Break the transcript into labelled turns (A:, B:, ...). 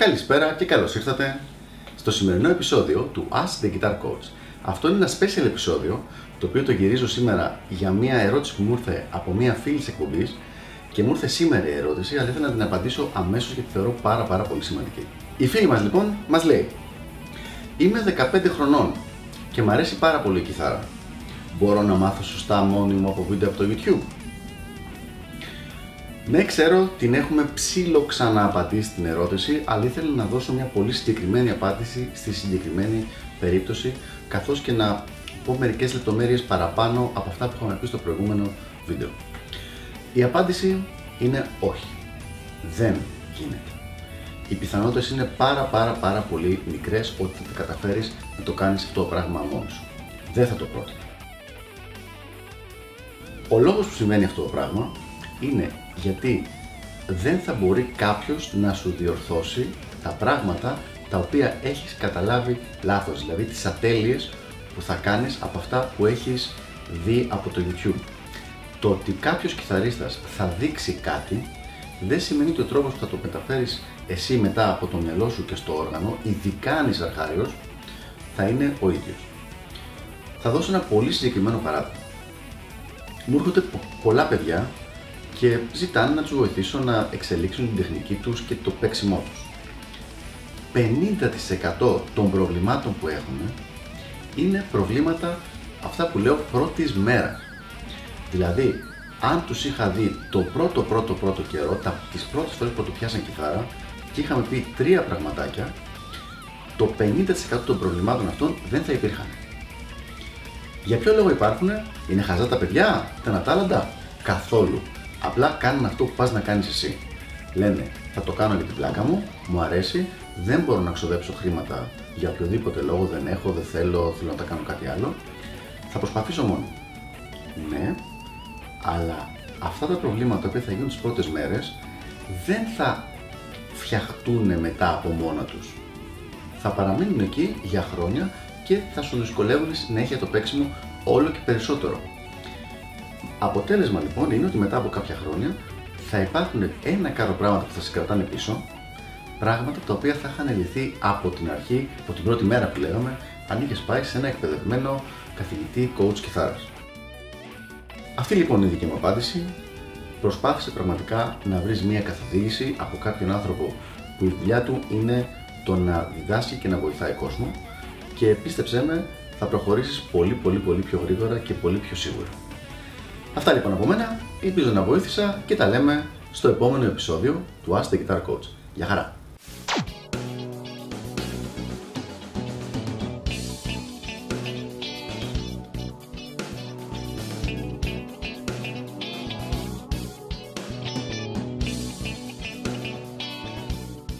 A: Καλησπέρα και καλώς ήρθατε στο σημερινό επεισόδιο του Ask the Guitar Coach. Αυτό είναι ένα special επεισόδιο το οποίο το γυρίζω σήμερα για μια ερώτηση που μου ήρθε από μια φίλη της εκπομπής και μου ήρθε σήμερα η ερώτηση, αλλά ήθελα να την απαντήσω αμέσως γιατί θεωρώ πάρα πάρα πολύ σημαντική. Η φίλη μας λοιπόν μας λέει Είμαι 15 χρονών και μου αρέσει πάρα πολύ η κιθάρα. Μπορώ να μάθω σωστά μόνη μου από βίντεο από το YouTube. Ναι, ξέρω, την έχουμε ψήλο ξανααπαντήσει την ερώτηση, αλλά ήθελα να δώσω μια πολύ συγκεκριμένη απάντηση στη συγκεκριμένη περίπτωση, καθώς και να πω μερικές λεπτομέρειες παραπάνω από αυτά που είχαμε πει στο προηγούμενο βίντεο. Η απάντηση είναι όχι. Δεν γίνεται. Οι πιθανότητες είναι πάρα πάρα πάρα πολύ μικρές ότι θα καταφέρεις να το κάνεις αυτό το πράγμα μόνος σου. Δεν θα το πρότεινα. Ο λόγος που σημαίνει αυτό το πράγμα είναι γιατί δεν θα μπορεί κάποιος να σου διορθώσει τα πράγματα τα οποία έχεις καταλάβει λάθος, δηλαδή τις ατέλειες που θα κάνεις από αυτά που έχεις δει από το YouTube. Το ότι κάποιος κιθαρίστας θα δείξει κάτι δεν σημαίνει ότι ο τρόπος που θα το μεταφέρεις εσύ μετά από το μυαλό σου και στο όργανο, ειδικά αν είσαι αρχάριος, θα είναι ο ίδιος. Θα δώσω ένα πολύ συγκεκριμένο παράδειγμα. Μου έρχονται πολλά παιδιά και ζητάνε να τους βοηθήσω να εξελίξουν την τεχνική τους και το παίξιμό τους. 50% των προβλημάτων που έχουμε είναι προβλήματα αυτά που λέω πρώτης μέρας. Δηλαδή, αν τους είχα δει το πρώτο πρώτο πρώτο καιρό, τα, τις πρώτες φορές που το πιάσαν κιθάρα και είχαμε πει τρία πραγματάκια, το 50% των προβλημάτων αυτών δεν θα υπήρχαν. Για ποιο λόγο υπάρχουν, είναι χαζά τα παιδιά, τα ανατάλλοντα, καθόλου. Απλά κάνουν αυτό που πας να κάνεις εσύ. Λένε, θα το κάνω για την πλάκα μου, μου αρέσει, δεν μπορώ να ξοδέψω χρήματα για οποιοδήποτε λόγο, δεν έχω, δεν θέλω, θέλω να τα κάνω κάτι άλλο. Θα προσπαθήσω μόνο. Ναι, αλλά αυτά τα προβλήματα που θα γίνουν τις πρώτες μέρες δεν θα φτιαχτούν μετά από μόνα τους. Θα παραμείνουν εκεί για χρόνια και θα σου δυσκολεύουν συνέχεια το παίξιμο όλο και περισσότερο. Αποτέλεσμα λοιπόν είναι ότι μετά από κάποια χρόνια θα υπάρχουν ένα κάρο πράγματα που θα σε κρατάνε πίσω, πράγματα τα οποία θα είχαν λυθεί από την αρχή, από την πρώτη μέρα που λέγαμε, αν είχες πάει σε ένα εκπαιδευμένο καθηγητή coach κιθάρας. Αυτή λοιπόν είναι η δική μου απάντηση. Προσπάθησε πραγματικά να βρεις μια καθοδήγηση από κάποιον άνθρωπο που η δουλειά του είναι το να διδάσκει και να βοηθάει κόσμο και πίστεψέ με θα προχωρήσεις πολύ πολύ πολύ πιο γρήγορα και πολύ πιο σίγουρα. Αυτά λοιπόν από μένα, ελπίζω να βοήθησα και τα λέμε στο επόμενο επεισόδιο του Ask the Guitar Coach. Γεια χαρά!